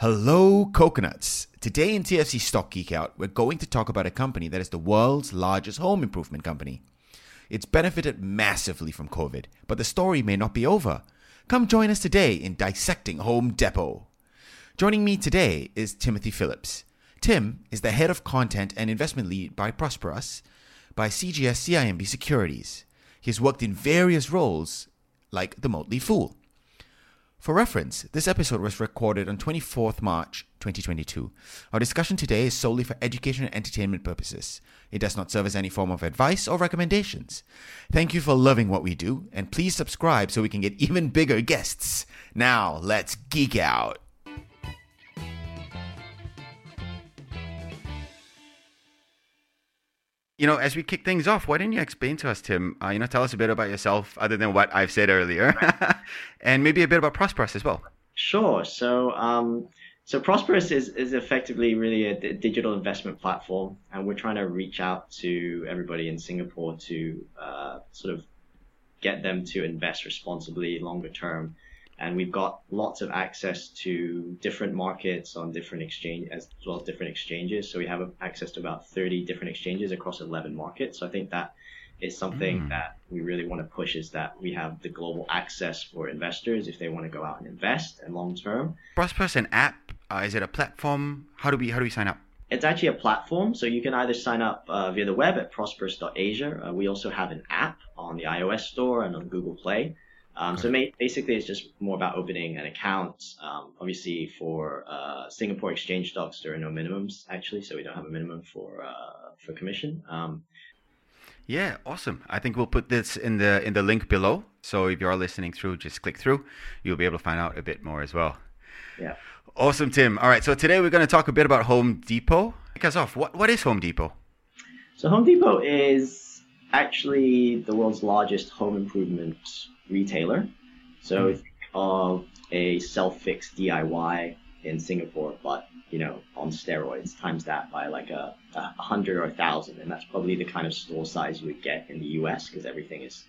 Hello, coconuts. Today in TFC Stock Geek Out, we're going to talk about a company that is the world's largest home improvement company. It's benefited massively from COVID, but the story may not be over. Come join us today in dissecting Home Depot. Joining me today is Timothy Phillips. Tim is the head of content and investment lead by Prosperus by CGS CIMB Securities. He's worked in various roles like the Motley Fool. For reference, this episode was recorded on 24th March 2022. Our discussion today is solely for education and entertainment purposes. It does not serve as any form of advice or recommendations. Thank you for loving what we do, and please subscribe so we can get even bigger guests. Now, let's geek out. You know, as we kick things off, why don't you explain to us, Tim? Uh, you know, tell us a bit about yourself, other than what I've said earlier, and maybe a bit about Prosperus as well. Sure. So, um, so Prosperus is is effectively really a d- digital investment platform, and we're trying to reach out to everybody in Singapore to uh, sort of get them to invest responsibly, longer term, and we've got lots of access to different markets on different exchange as well as different exchanges. So we have access to about 30 different exchanges across 11 markets. So I think that is something mm. that we really want to push is that we have the global access for investors if they want to go out and invest and long term. Prosperus an app? Uh, is it a platform? How do we how do we sign up? It's actually a platform, so you can either sign up uh, via the web at prosperus.asia. Uh, we also have an app on the iOS store and on Google Play. Um, so ma- basically, it's just more about opening an account. Um, obviously, for uh, Singapore exchange stocks, there are no minimums actually, so we don't have a minimum for uh, for commission. Um, yeah, awesome. I think we'll put this in the in the link below. So if you are listening through, just click through. You'll be able to find out a bit more as well. Yeah. Awesome, Tim. All right, so today we're going to talk a bit about Home Depot. Kick us off. What what is Home Depot? So Home Depot is actually the world's largest home improvement retailer. So mm. think of a self-fix DIY in Singapore, but you know, on steroids, times that by like a, a hundred or a thousand, and that's probably the kind of store size you would get in the U.S. because everything is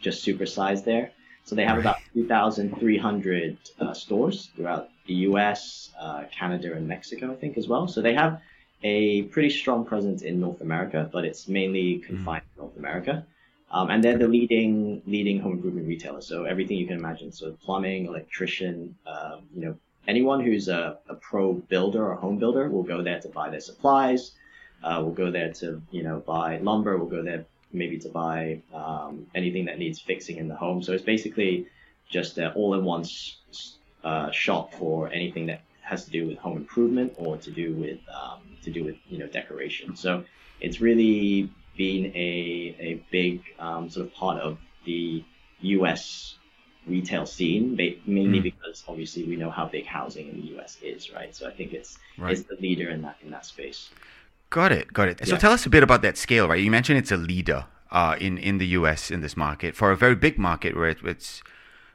just supersized there. So they have about 2,300 uh, stores throughout the U.S., uh, Canada, and Mexico, I think, as well. So they have a pretty strong presence in North America, but it's mainly confined mm. to North America. Um, and they're the leading leading home improvement retailer. So everything you can imagine. So plumbing, electrician, um, you know, anyone who's a, a, pro builder or home builder will go there to buy their supplies. Uh, will go there to you know buy lumber. Will go there maybe to buy um, anything that needs fixing in the home. So it's basically just an all-in-one uh, shop for anything that has to do with home improvement or to do with um, to do with you know decoration. So it's really been a, a big um, sort of part of the US retail scene, mainly mm. because obviously we know how big housing in the US is, right? So I think it's right. it's the leader in that in that space. Got it, got it. So tell us a bit about that scale, right? You mentioned it's a leader uh, in in the US in this market for a very big market where it, it's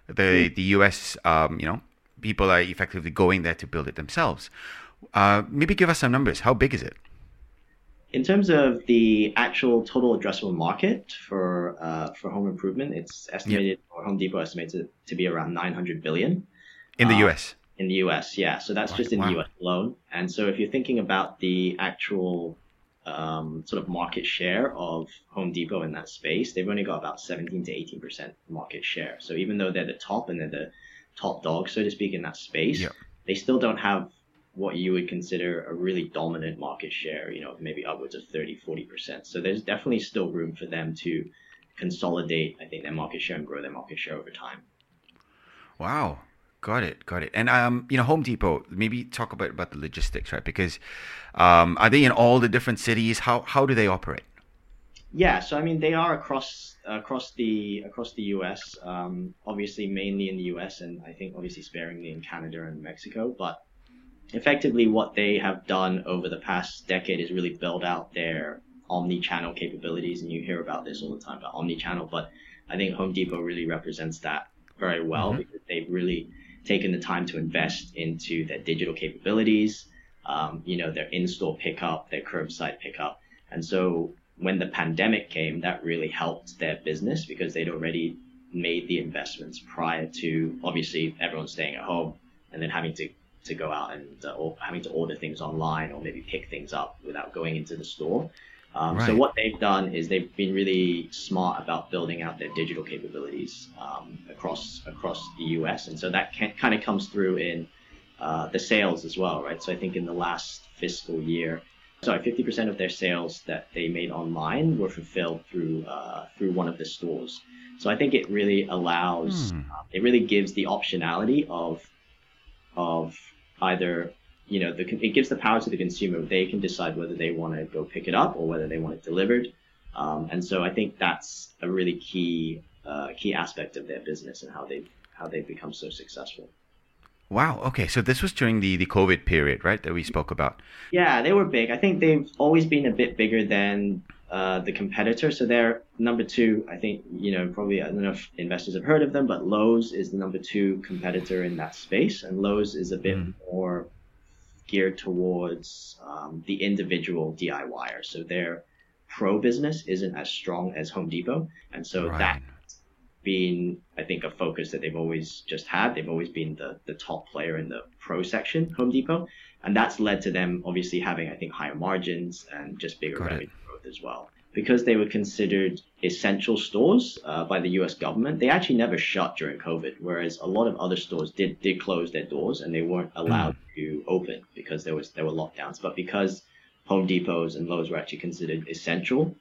the mm. the US, um, you know, people are effectively going there to build it themselves. Uh, maybe give us some numbers. How big is it? In terms of the actual total addressable market for uh, for home improvement, it's estimated or Home Depot estimates it to be around 900 billion in the uh, U.S. In the U.S., yeah. So that's just in wow. the U.S. alone. And so if you're thinking about the actual um, sort of market share of Home Depot in that space, they've only got about 17 to 18 percent market share. So even though they're the top and they're the top dog, so to speak, in that space, yep. they still don't have what you would consider a really dominant market share, you know, maybe upwards of 30, 40%. So there's definitely still room for them to consolidate, I think, their market share and grow their market share over time. Wow. Got it, got it. And um, you know, Home Depot. Maybe talk about about the logistics, right? Because um, are they in all the different cities? How how do they operate? Yeah, so I mean, they are across across the across the U.S. Um, obviously, mainly in the U.S. and I think obviously sparingly in Canada and Mexico. But effectively what they have done over the past decade is really build out their omni-channel capabilities and you hear about this all the time about omni-channel but i think home depot really represents that very well mm-hmm. because they've really taken the time to invest into their digital capabilities um, you know their in-store pickup their curbside pickup and so when the pandemic came that really helped their business because they'd already made the investments prior to obviously everyone staying at home and then having to to go out and uh, or having to order things online or maybe pick things up without going into the store. Um, right. So what they've done is they've been really smart about building out their digital capabilities um, across across the U.S. and so that can, kind of comes through in uh, the sales as well, right? So I think in the last fiscal year, sorry, 50% of their sales that they made online were fulfilled through uh, through one of the stores. So I think it really allows, hmm. uh, it really gives the optionality of of either you know, the, it gives the power to the consumer. They can decide whether they want to go pick it up or whether they want it delivered. Um, and so I think that's a really key uh, key aspect of their business and how they how they've become so successful. Wow. Okay. So this was during the, the COVID period, right? That we spoke about. Yeah, they were big. I think they've always been a bit bigger than uh, the competitor. So they're number two. I think, you know, probably, I don't know if investors have heard of them, but Lowe's is the number two competitor in that space. And Lowe's is a bit mm. more geared towards um, the individual DIYer. So their pro business isn't as strong as Home Depot. And so right. that been, I think, a focus that they've always just had. They've always been the, the top player in the pro section, Home Depot. And that's led to them obviously having, I think, higher margins and just bigger Got revenue it. Growth as well. Because they were considered essential stores uh, by the US government, they actually never shut during COVID, whereas a lot of other stores did, did close their doors and they weren't allowed mm. to open because there was there were lockdowns. But because Home Depots and Lowe's were actually considered essential,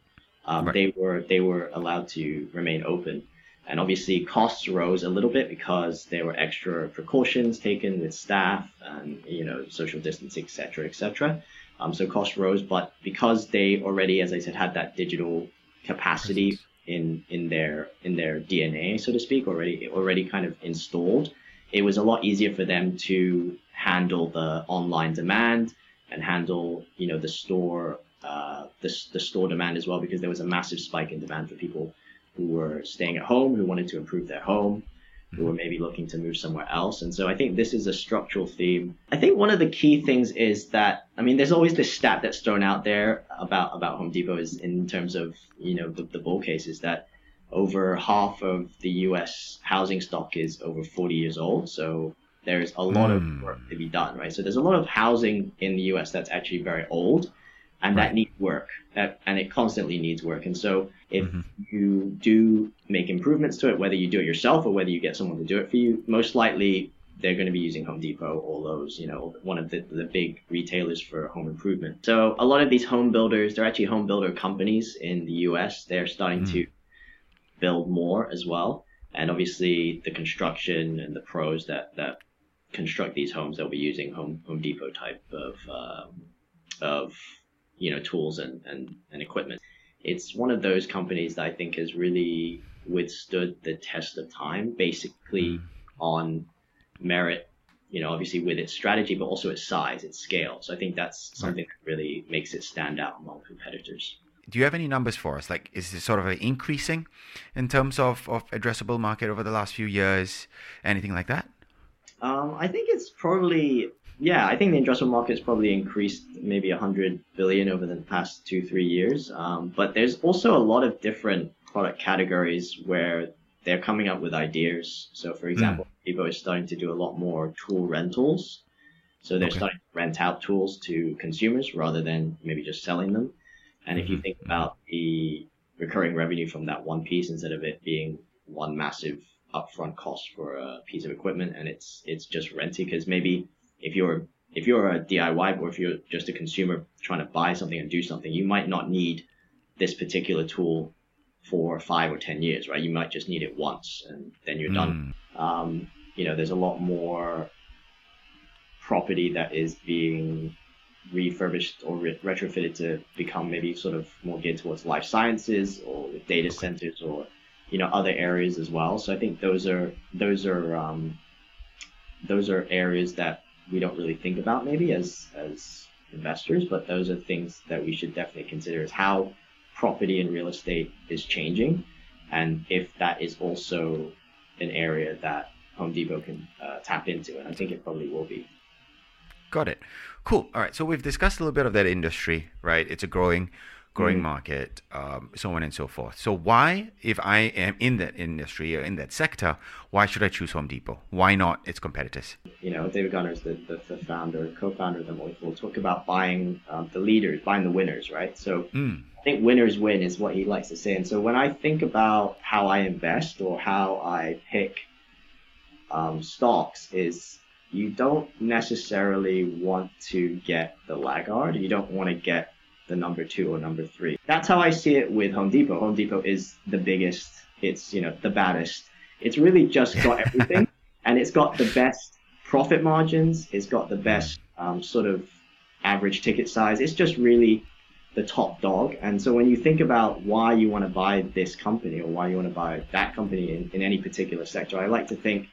um, right. they were they were allowed to remain open. And obviously, costs rose a little bit because there were extra precautions taken with staff and you know social distancing, etc., cetera, et cetera. Um, so cost rose, but because they already, as I said, had that digital capacity in in their in their DNA, so to speak, already already kind of installed, it was a lot easier for them to handle the online demand and handle you know the store uh, the, the store demand as well because there was a massive spike in demand for people who were staying at home, who wanted to improve their home, who were maybe looking to move somewhere else. And so I think this is a structural theme. I think one of the key things is that I mean, there's always this stat that's thrown out there about about Home Depot is in terms of you know the, the bull case is that over half of the U.S. housing stock is over 40 years old. So there's a lot mm. of hmm. work to be done, right? So there's a lot of housing in the U.S. that's actually very old and right. that needs work that, and it constantly needs work and so if mm-hmm. you do make improvements to it whether you do it yourself or whether you get someone to do it for you most likely they're going to be using Home Depot or Lowe's, you know, one of the, the big retailers for home improvement. So a lot of these home builders, they're actually home builder companies in the US. They're starting mm. to build more as well. And obviously the construction and the pros that, that construct these homes, they'll be using Home, home Depot type of, um, of you know tools and, and, and equipment. It's one of those companies that I think has really withstood the test of time, basically mm. on merit, you know, obviously with its strategy, but also its size, its scale. So I think that's something that really makes it stand out among competitors. Do you have any numbers for us? Like, is it sort of increasing in terms of, of addressable market over the last few years? Anything like that? Um, I think it's probably yeah, I think the addressable market's probably increased maybe 100 billion over the past two, three years. Um, but there's also a lot of different product categories where they're coming up with ideas. So, for example, mm. Depot is starting to do a lot more tool rentals. So they're okay. starting to rent out tools to consumers rather than maybe just selling them. And if you mm-hmm. think about the recurring revenue from that one piece instead of it being one massive upfront cost for a piece of equipment and it's it's just renting because maybe if you're if you're a DIY or if you're just a consumer trying to buy something and do something, you might not need this particular tool for five or ten years, right? You might just need it once and then you're mm. done. Hmm. Um, you know, there's a lot more property that is being refurbished or re- retrofitted to become maybe sort of more geared towards life sciences or data centers or you know other areas as well. So I think those are those are um, those are areas that we don't really think about maybe as as investors, but those are things that we should definitely consider is how property and real estate is changing, and if that is also an area that Home Depot can uh, tap into, and I think it probably will be. Got it. Cool. All right. So we've discussed a little bit of that industry, right? It's a growing, growing market, um, so on and so forth. So why, if I am in that industry or in that sector, why should I choose Home Depot? Why not its competitors? You know, David Gardner is the, the, the founder, co-founder of them. We'll, we'll talk about buying um, the leaders, buying the winners, right? So Mm. I think winners win is what he likes to say. And so when I think about how I invest or how I pick um, stocks, is you don't necessarily want to get the laggard. You don't want to get the number two or number three. That's how I see it with Home Depot. Home Depot is the biggest. It's you know the baddest. It's really just got everything, and it's got the best profit margins. It's got the best um, sort of average ticket size. It's just really the top dog. And so when you think about why you want to buy this company or why you want to buy that company in, in any particular sector, I like to think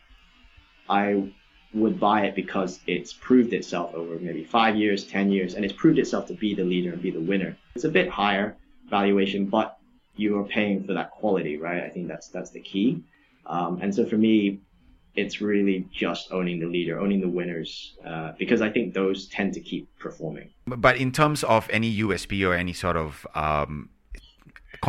I would buy it because it's proved itself over maybe five years, 10 years, and it's proved itself to be the leader and be the winner. It's a bit higher valuation, but you are paying for that quality, right? I think that's, that's the key. Um, and so for me, it's really just owning the leader, owning the winners, uh, because I think those tend to keep performing. But in terms of any USP or any sort of um,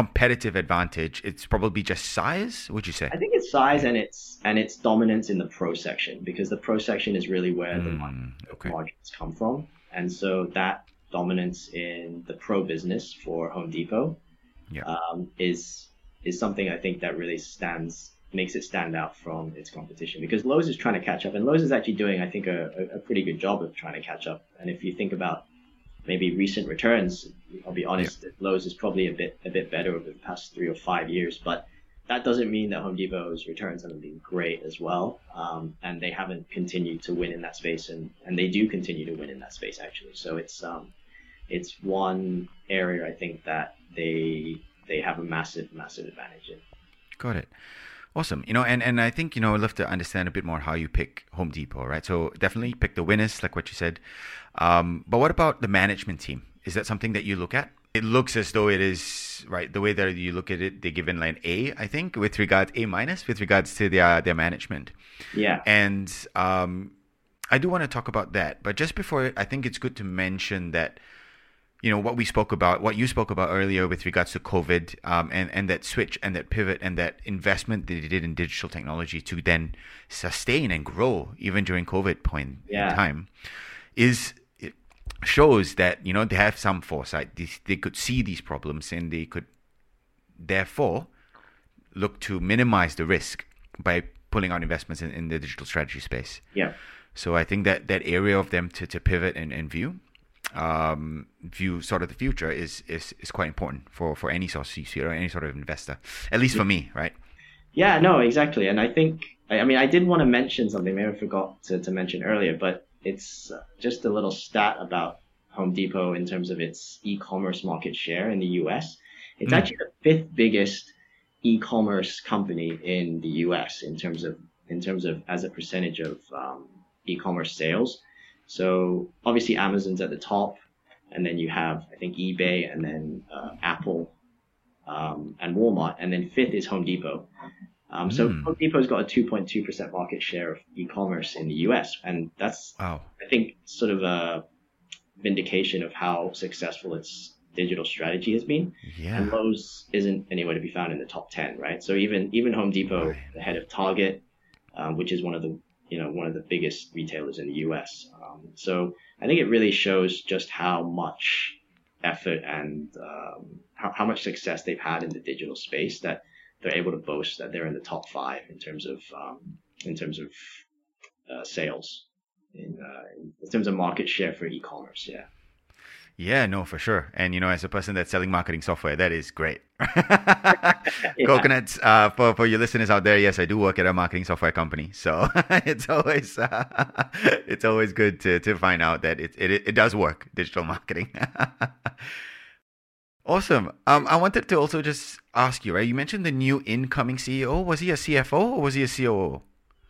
competitive advantage, it's probably just size. Would you say? I think it's size and its and its dominance in the pro section because the pro section is really where the Mm, okay. margins come from, and so that dominance in the pro business for Home Depot Yeah. um, is is something I think that really stands makes it stand out from its competition because Lowe's is trying to catch up, and Lowe's is actually doing I think a- a pretty good job of trying to catch up. And if you think about maybe recent returns, I'll be honest, that Lowe's is probably a bit a bit better over the past three or five years, but that doesn't mean that Home Depot's returns haven't been great as well, um, and they haven't continued to win in that space, and, and they do continue to win in that space actually. So it's um, it's one area I think that they they have a massive massive advantage in. Got it. Awesome. You know, and, and I think, you know, I'd love to understand a bit more how you pick Home Depot, right? So definitely pick the winners, like what you said. Um, but what about the management team? Is that something that you look at? It looks as though it is, right, the way that you look at it, they're given like an A, I think, with regards, A minus, with regards to their, their management. Yeah, And um, I do want to talk about that. But just before, I think it's good to mention that, you know, what we spoke about, what you spoke about earlier with regards to COVID um, and, and that switch and that pivot and that investment that they did in digital technology to then sustain and grow even during COVID point Yeah. in time is it shows that, you know, they have some foresight. They, they could see these problems and they could therefore look to minimize the risk by pulling out investments in, in the digital strategy space. yeah, So I think that that area of them to, to pivot and, and view um, view sort of the future is, is, is quite important for, for any sort of CC or any sort of investor, at least for me, right? yeah. No, exactly. And I think I, I mean I did want to mention something maybe I forgot to, to mention earlier, but it's uh, just a little stat about Home Depot in terms of its e-commerce market share in the U.S. It's Mm. actually the fifth biggest e-commerce company in the U.S. in terms of in terms of as a percentage of um, e-commerce sales. So obviously Amazon's at the top, and then you have I think eBay, and then uh, Apple, um, and Walmart, and then fifth is Home Depot. Um, so Mm. Home Depot's got a 2.2% market share of e-commerce in the U.S., and that's Wow. I think sort of a vindication of how successful its digital strategy has been. And Yeah. Lowe's isn't anywhere to be found in the top 10, right? So even even Home Depot, Right. ahead of Target, um, which is one of the you know one of the biggest retailers in the U.S. Um, so I think it really shows just how much effort and um, how, how much success they've had in the digital space that they're able to boast that they're in the top five in terms of um, in terms of uh, sales in, uh, in terms of market share for e-commerce. Yeah. Yeah, no, for sure. And you know, as a person that's selling marketing software, that is great. Yeah. Coconuts, uh, for for your listeners out there, yes, I do work at a marketing software company, so it's always uh, it's always good to to find out that it it it does work, digital marketing. awesome. Um, I wanted to also just ask you, right? You mentioned the new incoming CEO. Was he a CFO or was he a COO?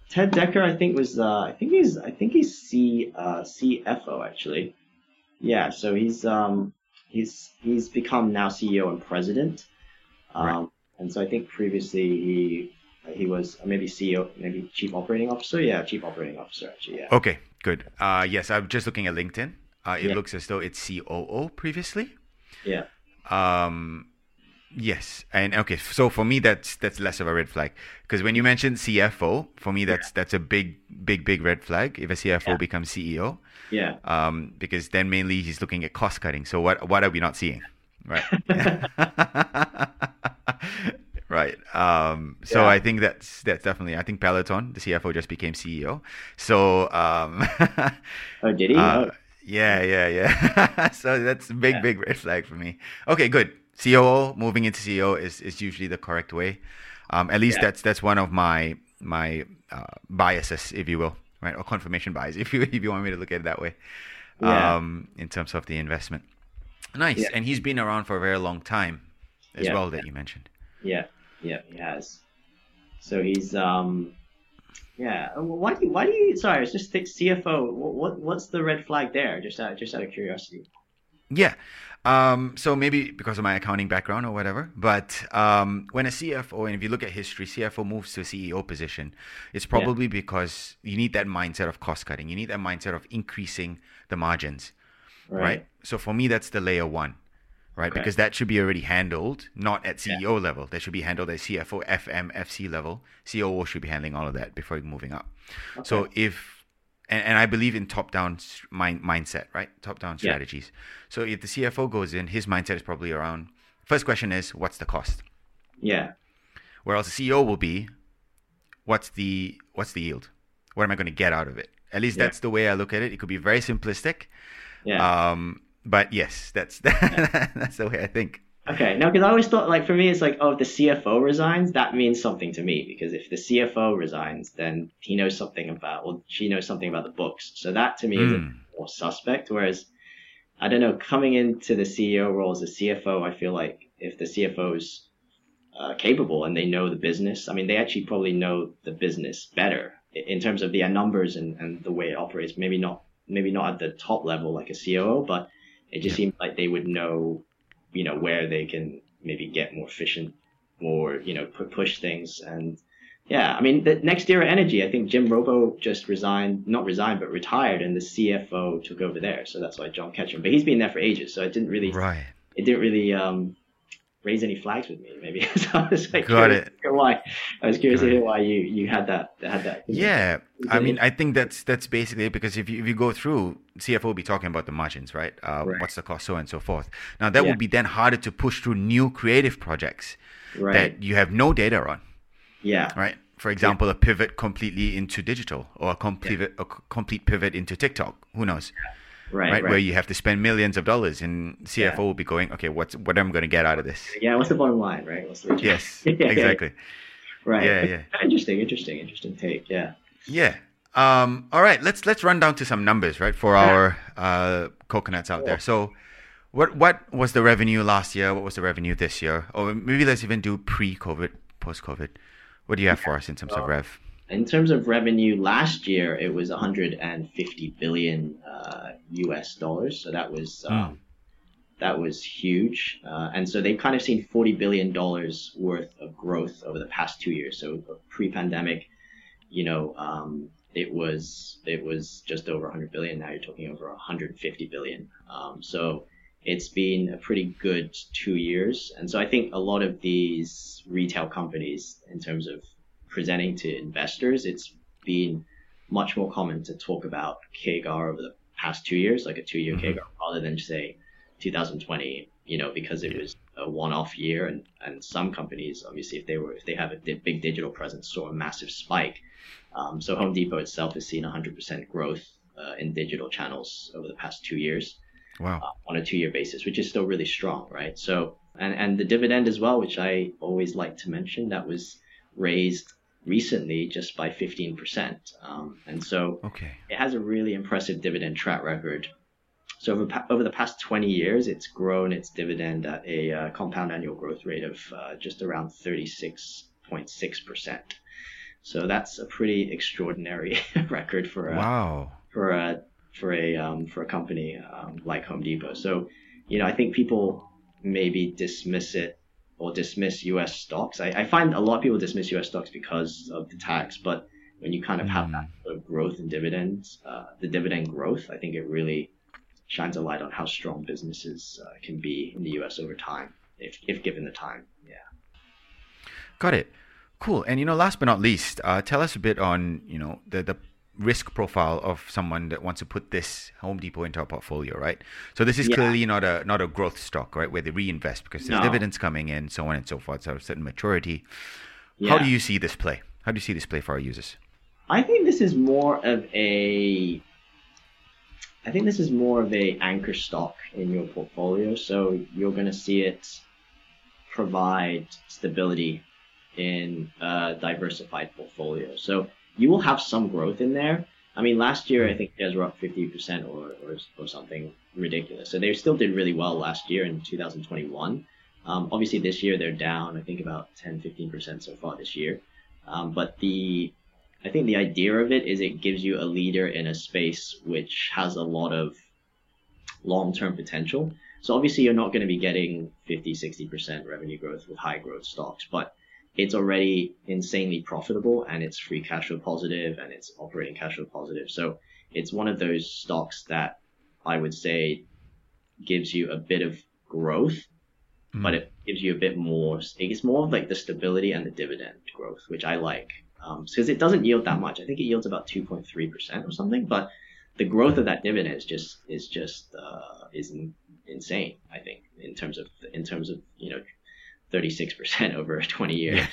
Ted Decker, I think was uh, I think he's I think he's C uh, CFO actually. Yeah, so he's um he's he's become now CEO and president. Um, Right. and so I think previously he he was maybe CEO, maybe chief operating officer. Yeah, chief operating officer actually. Yeah. Okay, good. Uh, yes, I'm just looking at LinkedIn. Uh, it Yeah. looks as though it's COO previously. Yeah. Um, yes, and okay. So for me, that's that's less of a red flag because when you mentioned CFO, for me that's that's a big, big, big red flag. If a CFO Yeah. becomes CEO, Yeah. um, because then mainly he's looking at cost cutting. So what what are we not seeing, right? right. Um, so Yeah. I think that's that's definitely. I think Peloton, the CFO, just became CEO. So um, Oh, did he? uh, oh, yeah, yeah, yeah. so that's a big, Yeah. big red flag for me. Okay, good. COO moving into CEO is, is usually the correct way. Um, at least Yeah. that's that's one of my my uh, biases, if you will, right, or confirmation bias, if you if you want me to look at it that way. Yeah. Um, in terms of the investment. Nice, Yeah. and he's been around for a very long time, as well that you mentioned. Yeah, yeah, he has. So he's um, yeah. Why do you, why do you? Sorry, it's just CFO. What, what what's the red flag there? Just out just out of curiosity. Yeah. Um, so maybe because of my accounting background or whatever, but um, when a CFO, and if you look at history, CFO moves to a CEO position, it's probably because you need that mindset of cost cutting. You need that mindset of increasing the margins, right? So for me, that's the layer one, right? Okay. Because that should be already handled, not at CEO level. That should be handled at CFO, FM, FC level. COO should be handling all of that before moving up. So if and, and I believe in top-down mind, mindset, right? Top-down Yeah. strategies. So if the CFO goes in, his mindset is probably around. First question is, what's the cost? Yeah, Whereas the CEO will be, what's the what's the yield? What am I going to get out of it? At least Yeah. that's the way I look at it. It could be very simplistic, yeah. um, but yes, that's that's the way I think. Okay, no, because I always thought, like, for me, it's like, oh, if the CFO resigns, that means something to me. Because if the CFO resigns, then he knows something about, well, she knows something about the books. So that to me is Mm. more suspect. Whereas, I don't know, coming into the CEO role as a CFO, I feel like if the CFO's uh, capable and they know the business, I mean, they actually probably know the business better in terms of the numbers and, and the way it operates. Maybe not, maybe not at the top level like a COO, but it just Yeah. seems like they would know you know where they can maybe get more efficient more you know pu- push things and yeah i mean the NextEra energy i think jim robo just resigned not resigned but retired and the cfo took over there so that's why john ketchum but he's been there for ages so it didn't really Right. it didn't really um raise any flags with me maybe so i was like Got it. why i was curious Got to hear why you you had that had that Yeah, I mean, I think that's that's basically it because if you if you go through CFO will be talking about the margins, right? Uh, Right. What's the cost, so on and so forth. Now that Yeah. would be then harder to push through new creative projects right that you have no data on, yeah right? For example, a pivot completely into digital or a complete a c- complete pivot into TikTok. Who knows, right right? right, Where you have to spend millions of dollars, and CFO Yeah. will be going, okay, what's what am I going to get out of this? yeah what's the bottom line right what's the Yes, Yeah, exactly. right Yeah, yeah. interesting interesting interesting take yeah Yeah. Um, all right, let's let's run down to some numbers, right, for our uh, coconuts out there. So, what what was the revenue last year? What was the revenue this year? Or maybe let's even do pre-COVID, post-COVID. What do you have for us in terms of rev? In terms of revenue, last year it was 150 billion uh, US dollars. So that was um, that was huge, uh, and so they've kind of seen 40 billion dollars worth of growth over the past two years. So pre-pandemic, you know, um, it was it was just over 100 billion. Now you're talking over 150 billion. Um, so it's been a pretty good two years, and so I think a lot of these retail companies, in terms of presenting to investors, it's been much more common to talk about CAGR over the past two years, like a two-year Mhm. CAGR, rather than say 2020. You know, because it was a one-off year, and and some companies, obviously, if they were if they have a di- big digital presence, saw a massive spike. Um, so Home Depot itself has seen 100% growth uh, in digital channels over the past two years Wow. uh, on a two-year basis, which is still really strong, right? So, and and the dividend as well, which I always like to mention, that was raised recently just by 15%, um, and so Okay. it has a really impressive dividend track record. So over over the past 20 years, it's grown its dividend at a uh, compound annual growth rate of uh, just around 36.6%. So that's a pretty extraordinary record for a, Wow. for a for a um, for a company um, like Home Depot. So, you know, I think people maybe dismiss it or dismiss U.S. stocks. I, I find a lot of people dismiss U.S. stocks because of the tax, but when you kind of have that sort of growth in dividends, uh, the dividend growth, I think it really shines a light on how strong businesses uh, can be in the U.S. over time, if if given the time. Yeah. Got it. Cool. And you know, last but not least, uh, tell us a bit on you know the the risk profile of someone that wants to put this Home Depot into a portfolio, right? So this is Yeah. clearly not a not a growth stock, right, where they reinvest because there's No. dividends coming in, so on and so forth, so a certain maturity. How do you see this play? How do you see this play for our users? I think this is more of a I think this is more of a anchor stock in your portfolio. So you're going to see it provide stability in a diversified portfolio. So you will have some growth in there. I mean, last year I think guys were up 50% or, or, or something ridiculous. So they still did really well last year in 2021. Um, obviously, this year they're down, I think about 10, 15% so far this year. Um, but the I think the idea of it is it gives you a leader in a space which has a lot of long-term potential. So obviously you're not going to be getting 50, 60% revenue growth with high growth stocks, but it's already insanely profitable and it's free cash flow positive and it's operating cash flow positive. So it's one of those stocks that I would say gives you a bit of growth, Mm. but it gives you a bit more. It's more of like the stability and the dividend growth, which I like, because it doesn't yield that much. I think it yields about 2.3 percent or something, but the growth of that dividend is just is just uh, is insane. I think in terms of in terms of you know 36 percent over 20 years,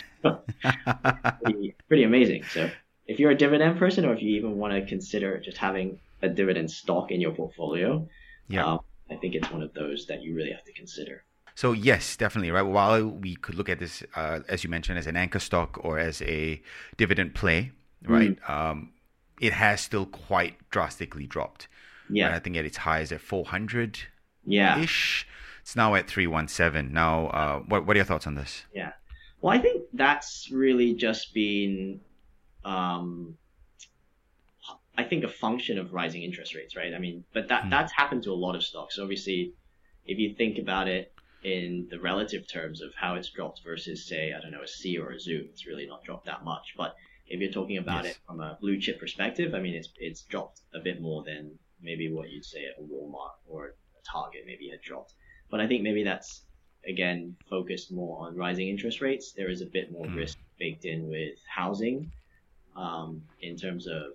pretty, pretty amazing. So if you're a dividend person, or if you even want to consider just having a dividend stock in your portfolio, Yeah. um, I think it's one of those that you really have to consider. So yes, definitely right. While we could look at this, uh, as you mentioned, as an anchor stock or as a dividend play, right? Um, it has still quite drastically dropped. Yeah, I think at its highs at 400 yeah. ish. It's now at 317. Now, uh, what what are your thoughts on this? Yeah. Well, I think that's really just been, um, I think a function of rising interest rates, right? I mean, but that Hmm. that's happened to a lot of stocks. Obviously, if you think about it in the relative terms of how it's dropped versus, say, I don't know, a C or a Zoom, it's really not dropped that much. But if you're talking about Yes. it from a blue chip perspective, I mean, it's it's dropped a bit more than maybe what you'd say a Walmart or a Target maybe had dropped. But I think maybe that's again focused more on rising interest rates. There is a bit more Mm. risk baked in with housing um, in terms of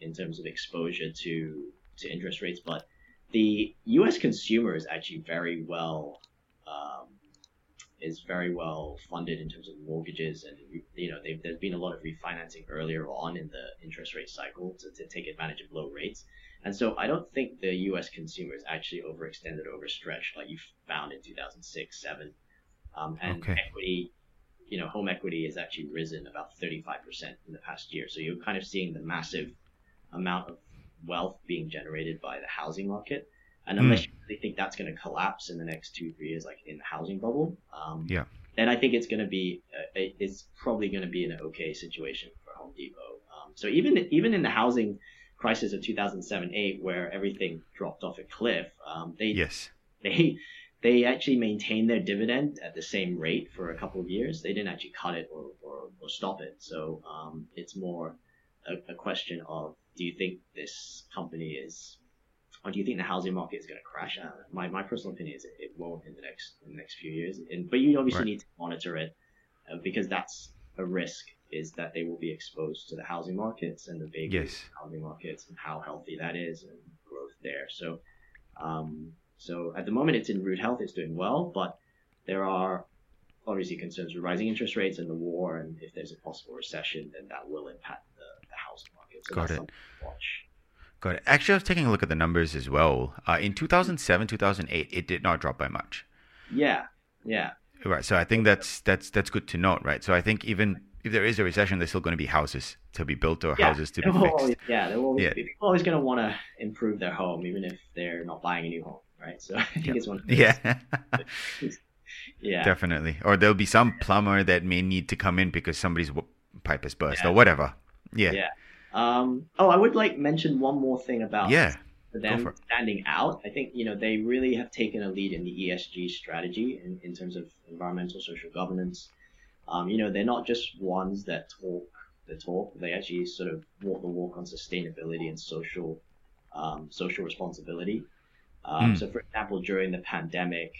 in terms of exposure to to interest rates. But the U.S. consumer is actually very well um, is very well funded in terms of mortgages, and you know there's been a lot of refinancing earlier on in the interest rate cycle to, to take advantage of low rates. And so I don't think the U.S. consumer is actually overextended, overstretched like you found in 2006, seven. Um, and Okay. equity, you know, home equity has actually risen about 35% in the past year. So you're kind of seeing the massive amount of wealth being generated by the housing market. And unless you really think that's going to collapse in the next two, three years, like in the housing bubble, um, Yeah. then I think it's going to be, uh, it's probably going to be an okay situation for Home Depot. Um, so even even in the housing crisis of 2007-8, where everything dropped off a cliff, um, they Yes. they they actually maintained their dividend at the same rate for a couple of years. They didn't actually cut it or, or, or stop it. So um, it's more a, a question of do you think this company is, or do you think the housing market is going to crash? Uh, my, my personal opinion is it, it won't in the next in the next few years. And, but you obviously Right. need to monitor it uh, because that's a risk is that they will be exposed to the housing markets and the big Yes. housing markets and how healthy that is and growth there. So, um, so at the moment it's in root health, it's doing well, but there are obviously concerns with rising interest rates and the war, and if there's a possible recession, then that will impact the, the housing market. So Got that's it. something to watch. Got it. Actually, I was taking a look at the numbers as well. Uh, in 2007, 2008, it did not drop by much. Yeah, yeah, Right. So I think that's that's that's good to note, right? So I think even if there is a recession, there's still going to be houses to be built or yeah. houses to be fixed. always- yeah, there will always, Yeah. people are always going to want to improve their home, even if they're not buying a new home, right? So I think Yeah. it's one. Of those- Yeah, yeah, definitely. Or there'll be some plumber that may need to come in because somebody's w- pipe has burst Yeah. or whatever. Yeah. Yeah. Um, oh, I would like mention one more thing about Yeah. them standing out. I think you know they really have taken a lead in the ESG strategy in, in terms of environmental social governance. Um, you know, they're not just ones that talk the talk; they actually sort of walk the walk on sustainability and social um, social responsibility. Um, mm. So, for example, during the pandemic,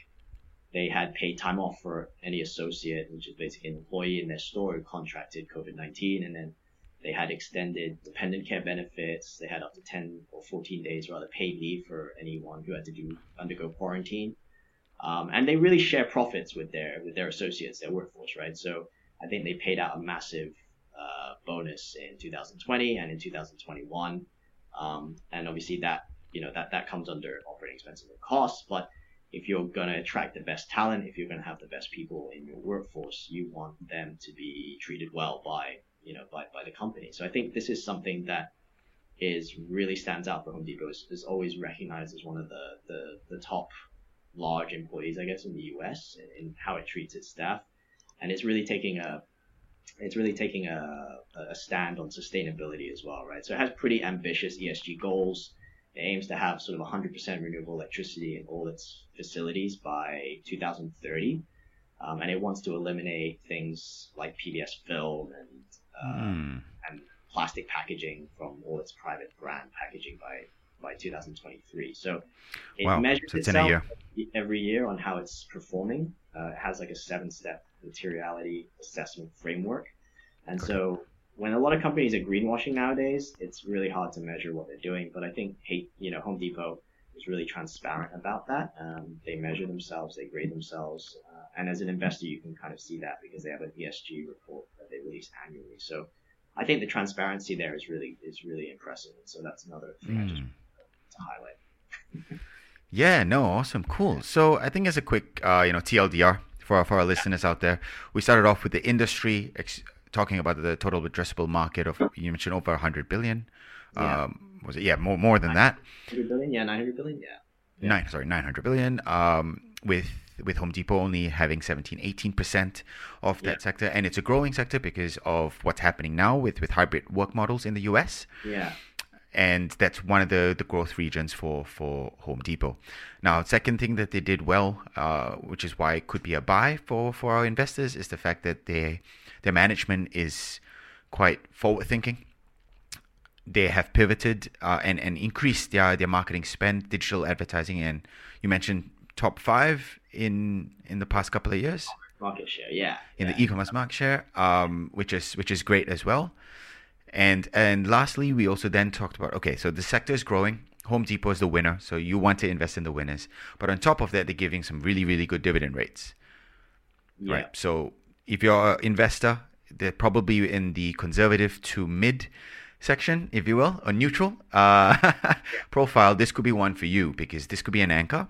they had paid time off for any associate, which is basically an employee in their store who contracted COVID 19. And then they had extended dependent care benefits. They had up to 10 or 14 days rather paid leave for anyone who had to do undergo quarantine. Um, and they really share profits with their with their associates, their workforce, right? So I think they paid out a massive uh, bonus in 2020 and in 2021. Um, and obviously that you know that that comes under operating expenses and costs, but if you're going to attract the best talent, if you're going to have the best people in your workforce, you want them to be treated well by you know by, by the company. So I think this is something that is really stands out for Home Depot. is, is always recognized as one of the, the, the top large employees, I guess, in the U.S. in, in how it treats its staff, and it's really taking a it's really taking a, a stand on sustainability as well, right? So it has pretty ambitious ESG goals. It aims to have sort of 100% renewable electricity in all its facilities by 2030. Um, and it wants to eliminate things like PBS film and uh, mm. and plastic packaging from all its private brand packaging by by 2023. So it wow. measures so itself every year on how it's performing. Uh, it has like a seven-step materiality assessment framework, and okay. so when a lot of companies are greenwashing nowadays, it's really hard to measure what they're doing. But I think, hey, you know, Home Depot is really transparent about that. Um, they measure themselves, they grade themselves, uh, and as an investor, you can kind of see that because they have an ESG report that they release annually. So I think the transparency there is really is really impressive. And so that's another thing mm. I just hmm. To highlight. yeah, no, awesome, cool. So I think as a quick, uh, you know, TLDR for our, for our listeners out there, we started off with the industry. Ex- talking about the total addressable market of you mentioned over 100 billion. Yeah. Um, was it? Yeah, more more than that. 100 billion, yeah, 900 billion, yeah. yeah. Nine, sorry, 900 billion. Um, with with Home Depot only having 17, 18 percent of that yeah. sector, and it's a growing sector because of what's happening now with with hybrid work models in the US. Yeah. And that's one of the, the growth regions for, for Home Depot. Now, second thing that they did well, uh, which is why it could be a buy for, for our investors, is the fact that they their management is quite forward thinking they have pivoted uh, and and increased their their marketing spend, digital advertising, and you mentioned top five in in the past couple of years. Market share, yeah. In yeah. the e-commerce market share, um, which is which is great as well. And and lastly, we also then talked about okay, so the sector is growing. Home Depot is the winner, so you want to invest in the winners. But on top of that, they're giving some really really good dividend rates. Yeah. Right. So if you're an investor, they're probably in the conservative to mid section, if you will, or neutral uh, profile, this could be one for you because this could be an anchor.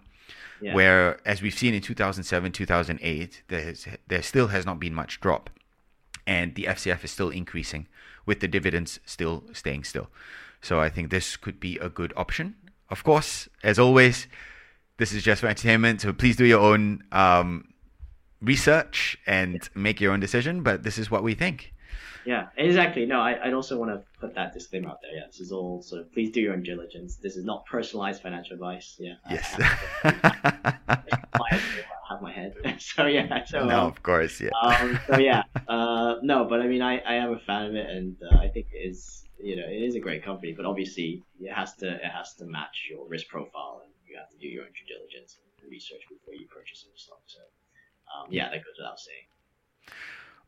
Yeah. Where, as we've seen in 2007, 2008, there's, there still has not been much drop, and the FCF is still increasing, with the dividends still staying still. So I think this could be a good option. Of course, as always, this is just for entertainment, so please do your own um, research and make your own decision. But this is what we think. Yeah, exactly. No, I, would also want to put that disclaimer out there. Yeah, this is all sort of please do your own diligence. This is not personalized financial advice. Yeah. Yes. I have my head. so yeah. So no, um, of course, yeah. Um, so yeah, uh, no, but I mean, I, I am a fan of it, and uh, I think it is you know it is a great company, but obviously it has to it has to match your risk profile, and you have to do your own due diligence and research before you purchase any stock. So um, yeah, that goes without saying.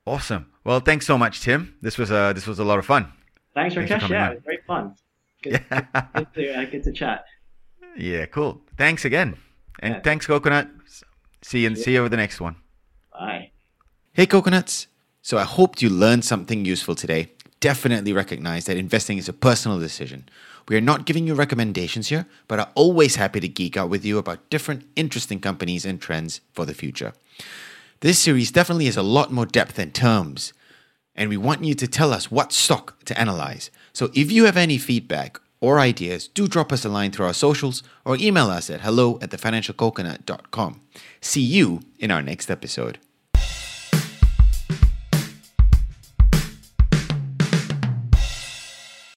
Awesome. Well, thanks so much, Tim. This was a this was a lot of fun. Thanks, Rakesh. Thanks yeah, it was great fun. Good, yeah. good, to, uh, good to chat. Yeah, cool. Thanks again, and yeah. thanks, Coconut. See you and see you over the next one. Bye. Hey, Coconuts. So I hoped you learned something useful today. Definitely recognize that investing is a personal decision. We are not giving you recommendations here, but are always happy to geek out with you about different interesting companies and trends for the future. This series definitely has a lot more depth and terms, and we want you to tell us what stock to analyze. So if you have any feedback or ideas, do drop us a line through our socials or email us at hello at thefinancialcoconut.com. See you in our next episode.